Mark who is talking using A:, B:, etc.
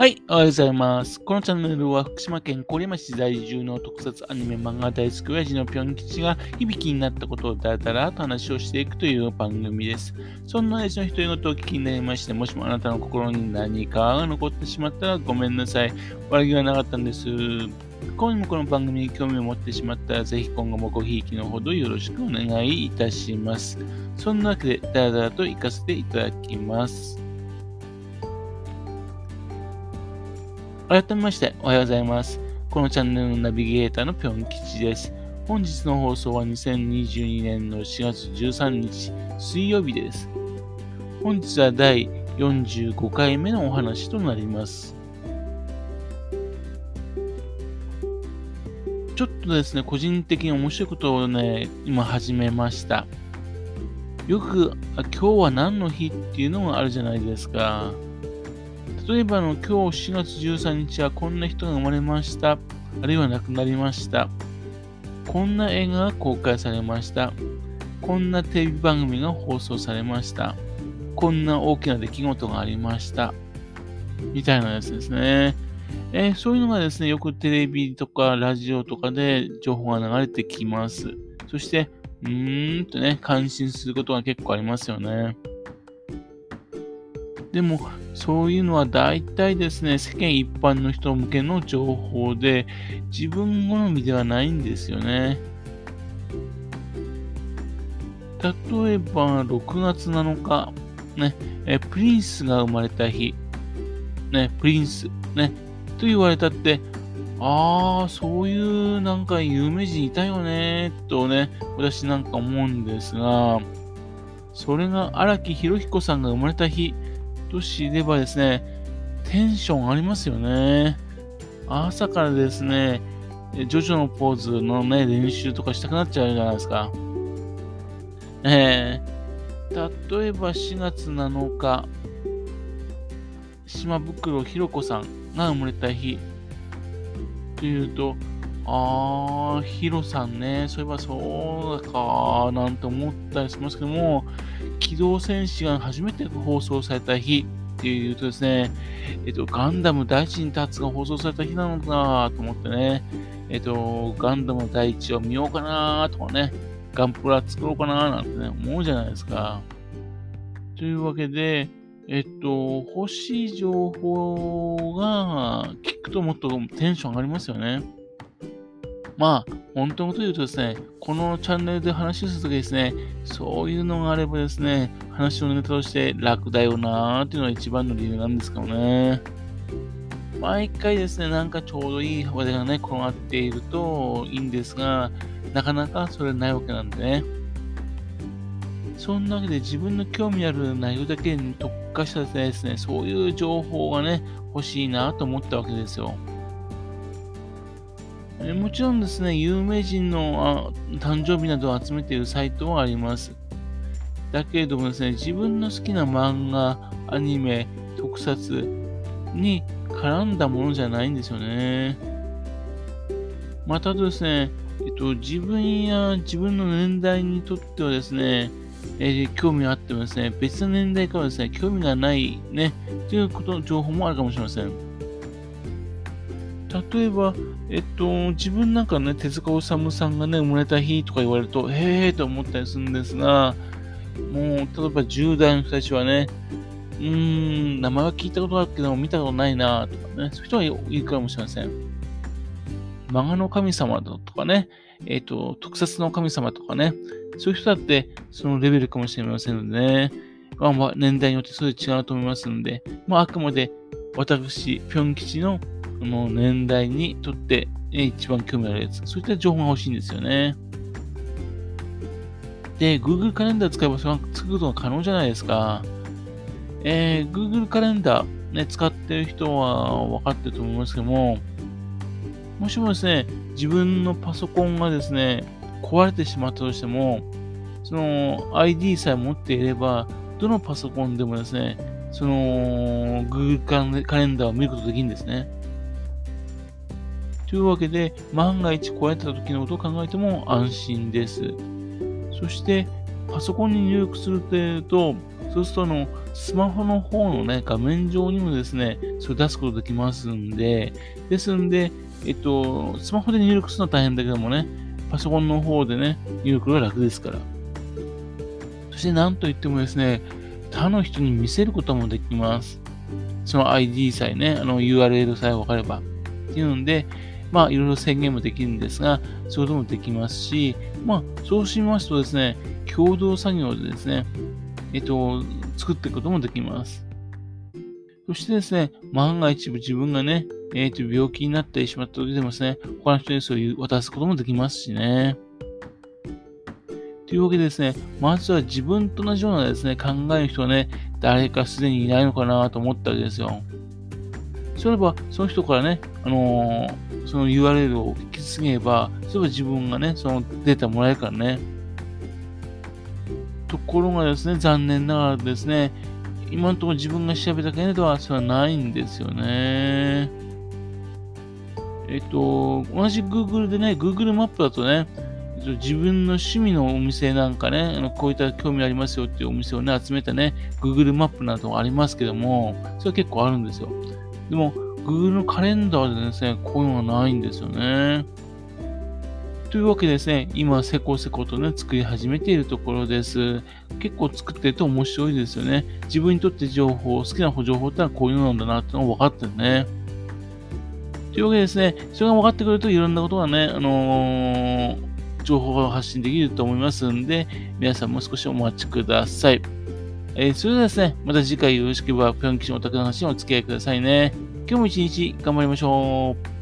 A: はい、おはようございます。このチャンネルは福島県郡山市在住の特撮アニメ漫画大好き親父のぴょん吉が響きになったことをだらだらと話をしていくという番組です。そんな親父の独り言を聞きになりまして、もしもあなたの心に何かが残ってしまったらごめんなさい。悪気はなかったんです。今後もこの番組に興味を持ってしまったら、ぜひ今後もごひいきのほどよろしくお願いいたします。そんなわけで、だらだらと行かせていただきます。改めまして、おはようございます。このチャンネルのナビゲーターのぴょん吉です。本日の放送は2022年の4月13日水曜日です。本日は第45回目のお話となります。ちょっとですね、個人的に面白いことをね、今始めました。よく、今日は何の日っていうのがあるじゃないですか。例えばの今日4月13日はこんな人が生まれました。あるいは亡くなりました。こんな映画が公開されました。こんなテレビ番組が放送されました。こんな大きな出来事がありました。みたいなやつですね。えー、そういうのがですね、よくテレビとかラジオとかで情報が流れてきます。そして、うーんとね、感心することが結構ありますよね。でも、そういうのは大体ですね、世間一般の人向けの情報で、自分好みではないんですよね。例えば、6月7日、ね、えプリンスが生まれた日、ね、プリンス、ね、と言われたって、ああ、そういうなんか有名人いたよね、とね、私なんか思うんですが、それが荒木博彦さんが生まれた日、と知ればですね、テンションありますよね。朝からですね、ジョジョのポーズのね、練習とかしたくなっちゃうじゃないですか。えー、例えば4月7日、島袋ひろ子さんが生まれた日というと、あー、ヒロさんね、そういえばそうだかなんて思ったりしますけども、機動戦士が初めて放送された日っていうとですね、えっと、ガンダム大地に立つが放送された日なのかなと思ってね、えっと、ガンダム大地を見ようかなとかね、ガンプラ作ろうかななんてね、思うじゃないですか。というわけで、えっと、欲しい情報が聞くともっとテンション上がりますよね。まあ、本当のこと言うとですね、このチャンネルで話をするときですね、そういうのがあればですね、話のネタとして楽だよなーっていうのが一番の理由なんですけどね。毎回ですね、なんかちょうどいい話題がね、転がっているといいんですが、なかなかそれないわけなんでね。そんなわけで自分の興味ある内容だけに特化したですね、そういう情報がね、欲しいなと思ったわけですよ。えもちろんですね、有名人の誕生日などを集めているサイトはあります。だけれどもですね、自分の好きな漫画、アニメ、特撮に絡んだものじゃないんですよね。またですね、えっと、自分や自分の年代にとってはですね、えー、興味があってもですね、別の年代からですね、興味がないね、ということの情報もあるかもしれません。例えば、えっと、自分なんかね、手塚治虫さんがね、生まれた日とか言われると、へえと思ったりするんですが、もう、例えば10代の人たちはね、うーん、名前は聞いたことあるけど、見たことないなとかね、そういう人はいるかもしれません。漫画の神様だとかね、えっ、と、特撮の神様とかね、そういう人だってそのレベルかもしれませんのでね、まあ、まあ、年代によってそれ違うと思いますので、まあ、あくまで私、ぴょん吉のの年代にとって一番興味あるやつ。そういった情報が欲しいんですよね。で、Google カレンダー使えばそれが作ることが可能じゃないですか。えー、Google カレンダー、ね、使ってる人は分かってると思いますけども、もしもですね、自分のパソコンがですね、壊れてしまったとしても、その ID さえ持っていれば、どのパソコンでもですね、その Google カレンダーを見ることができるんですね。というわけで、万が一壊れた時のことを考えても安心です。そして、パソコンに入力すると、そうすると、あの、スマホの方のね、画面上にもですね、それを出すことできますんで、ですんで、えっと、スマホで入力するのは大変だけどもね、パソコンの方でね、入力が楽ですから。そして何と言ってもですね、他の人に見せることもできます。その ID さえね、あの URL さえ分かれば。っていうので、まあ、いろいろ宣言もできるんですが、そういうこともできますし、まあ、そうしますとですね、共同作業でですね、えっと、作っていくこともできます。そしてですね、万が一自分がね、えっ、と、病気になってしまった時でもですね、他の人にそういう渡すこともできますしね。というわけでですね、まずは自分と同じようなですね、考える人はね、誰かすでにいないのかなと思ったわけですよ。そういえば、その人からね、あのー、その URL を聞き継げば、そういえば自分がね、そのデータもらえるからね。ところがですね、残念ながらですね、今のところ自分が調べたけどは、それはないんですよね。えっと、同じ Google でね、Google マップだとね、自分の趣味のお店なんかね、あのこういった興味ありますよっていうお店をね、集めたね、Google マップなどありますけども、それは結構あるんですよ。でも、Google のカレンダーでですね、こういうのがないんですよね。というわけでですね、今、せこせことね、作り始めているところです。結構作ってると面白いですよね。自分にとって情報、好きな情報ってのはこういうのなんだなってのが分かってるね。というわけでですね、それが分かってくるといろんなことがね、あのー、情報が発信できると思いますんで、皆さんも少しお待ちください。えー、それではですね、また次回よろしければ、ぴょん吉のお宅の話にお付き合いくださいね。今日も一日頑張りましょう。